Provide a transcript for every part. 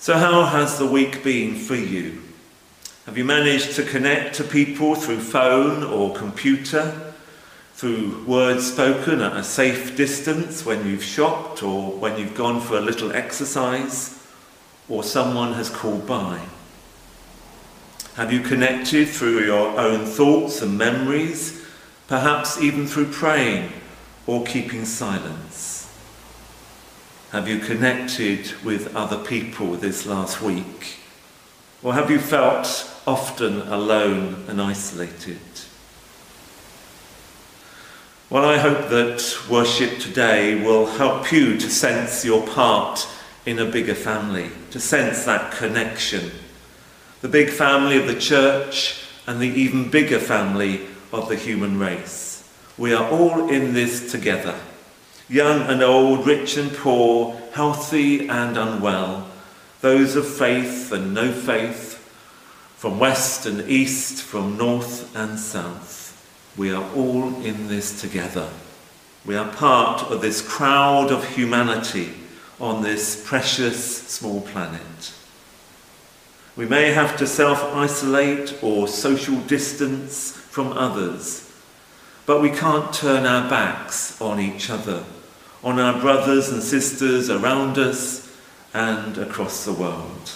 So, how has the week been for you? Have you managed to connect to people through phone or computer, through words spoken at a safe distance when you've shopped or when you've gone for a little exercise, or someone has called by? Have you connected through your own thoughts and memories, perhaps even through praying or keeping silence? Have you connected with other people this last week? Or have you felt often alone and isolated? Well, I hope that worship today will help you to sense your part in a bigger family, to sense that connection. The big family of the church and the even bigger family of the human race. We are all in this together young and old, rich and poor, healthy and unwell, those of faith and no faith, from west and east, from north and south. We are all in this together. We are part of this crowd of humanity on this precious small planet. We may have to self isolate or social distance from others, but we can't turn our backs on each other on our brothers and sisters around us and across the world.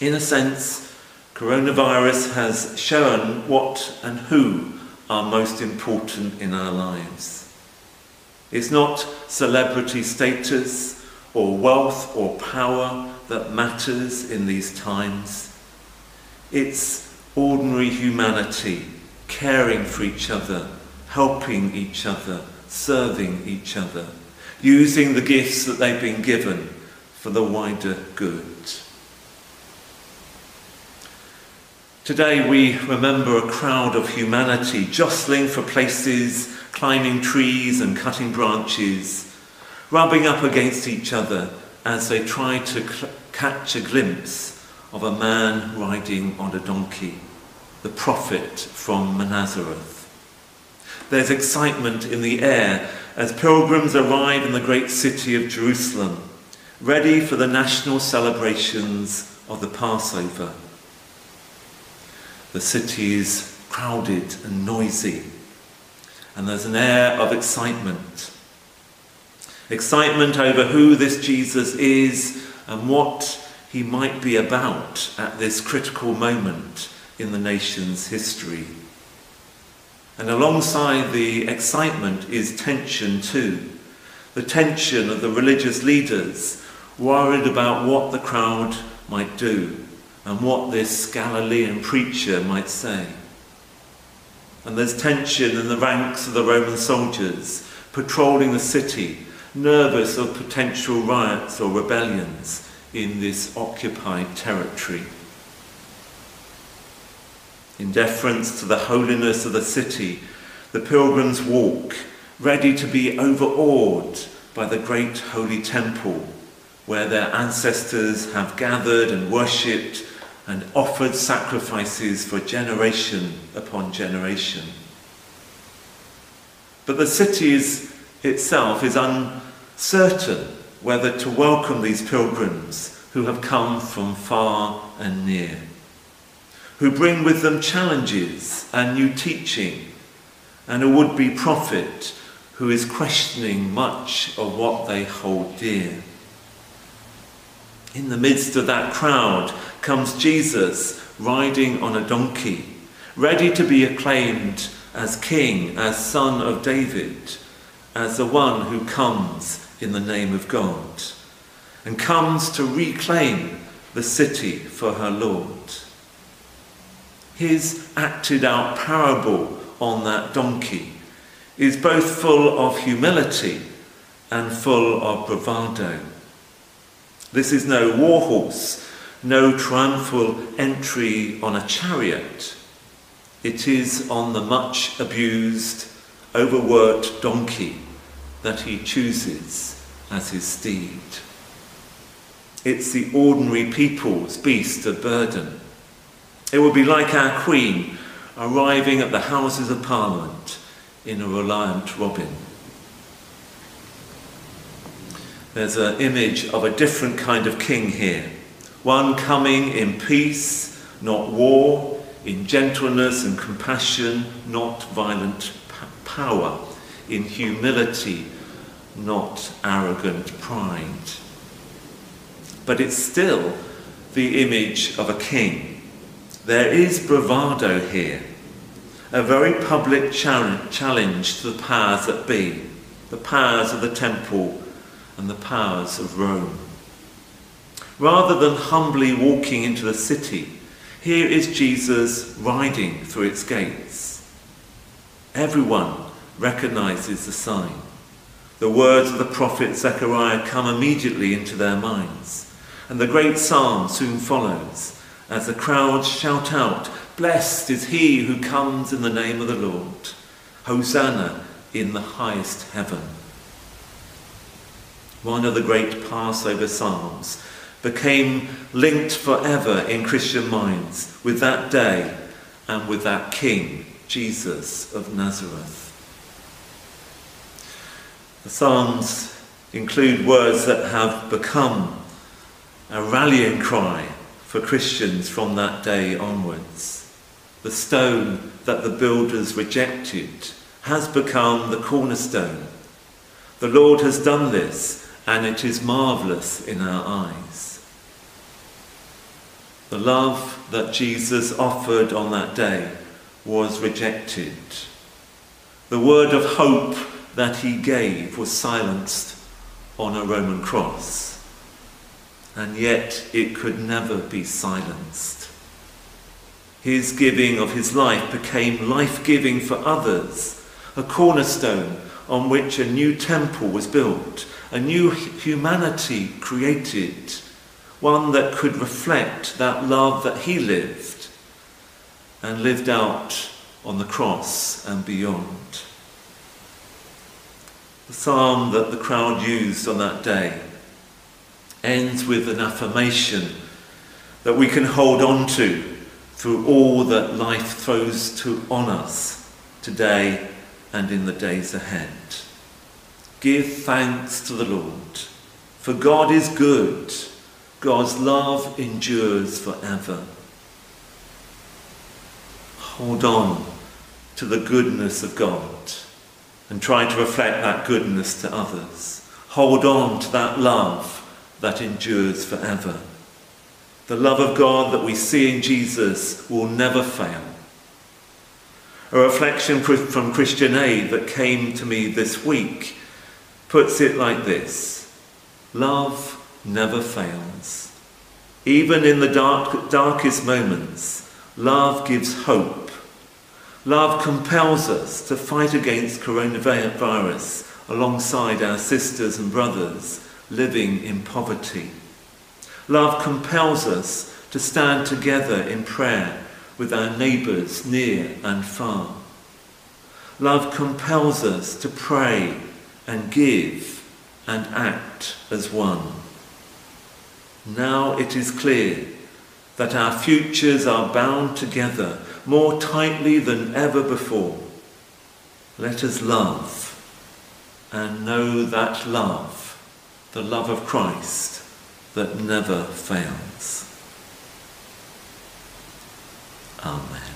In a sense, coronavirus has shown what and who are most important in our lives. It's not celebrity status or wealth or power that matters in these times. It's ordinary humanity, caring for each other, helping each other, serving each other, using the gifts that they've been given for the wider good. Today we remember a crowd of humanity jostling for places, climbing trees and cutting branches, rubbing up against each other as they try to cl- catch a glimpse of a man riding on a donkey, the prophet from Nazareth. There's excitement in the air as pilgrims arrive in the great city of Jerusalem, ready for the national celebrations of the Passover. The city is crowded and noisy, and there's an air of excitement. Excitement over who this Jesus is and what he might be about at this critical moment in the nation's history. And alongside the excitement is tension too. The tension of the religious leaders worried about what the crowd might do and what this Galilean preacher might say. And there's tension in the ranks of the Roman soldiers patrolling the city, nervous of potential riots or rebellions in this occupied territory in deference to the holiness of the city, the pilgrims walk, ready to be overawed by the great holy temple where their ancestors have gathered and worshipped and offered sacrifices for generation upon generation. But the city itself is uncertain whether to welcome these pilgrims who have come from far and near who bring with them challenges and new teaching, and a would be prophet who is questioning much of what they hold dear. In the midst of that crowd comes Jesus riding on a donkey, ready to be acclaimed as King, as Son of David, as the one who comes in the name of God, and comes to reclaim the city for her Lord his acted out parable on that donkey is both full of humility and full of bravado. This is no war horse, no triumphal entry on a chariot. It is on the much abused, overworked donkey that he chooses as his steed. It's the ordinary people's beast of burden. It would be like our Queen arriving at the Houses of Parliament in a reliant robin. There's an image of a different kind of king here. One coming in peace, not war, in gentleness and compassion, not violent power, in humility, not arrogant pride. But it's still the image of a king. There is bravado here, a very public challenge to the powers that be, the powers of the temple and the powers of Rome. Rather than humbly walking into the city, here is Jesus riding through its gates. Everyone recognizes the sign. The words of the prophet Zechariah come immediately into their minds, and the great psalm soon follows as the crowds shout out, Blessed is he who comes in the name of the Lord. Hosanna in the highest heaven one of the great Passover psalms, became linked forever in Christian minds with that day and with that King, Jesus of Nazareth. The Psalms include words that have become a rallying cry for Christians from that day onwards. The stone that the builders rejected has become the cornerstone. The Lord has done this and it is marvellous in our eyes. The love that Jesus offered on that day was rejected. The word of hope that he gave was silenced on a Roman cross. And yet it could never be silenced. His giving of his life became life giving for others, a cornerstone on which a new temple was built a new humanity created, one that could reflect that love that he lived and lived out on the cross and beyond. The psalm that the crowd used on that day ends with an affirmation that we can hold on to through all that life throws to, on us today and in the days ahead. Give thanks to the Lord, for God is good. God's love endures forever. Hold on to the goodness of God and try to reflect that goodness to others. Hold on to that love that endures forever. The love of God that we see in Jesus will never fail. A reflection from Christian Aid that came to me this week puts it like this Love never fails. Even in the dark, darkest moments, love gives hope. Love compels us to fight against coronavirus alongside our sisters and brothers living in poverty. Love compels us to stand together in prayer with our neighbours near and far. Love compels us to pray and give and act as one. Now it is clear that our futures are bound together more tightly than ever before. Let us love and know that love, the love of Christ that never fails. Amen.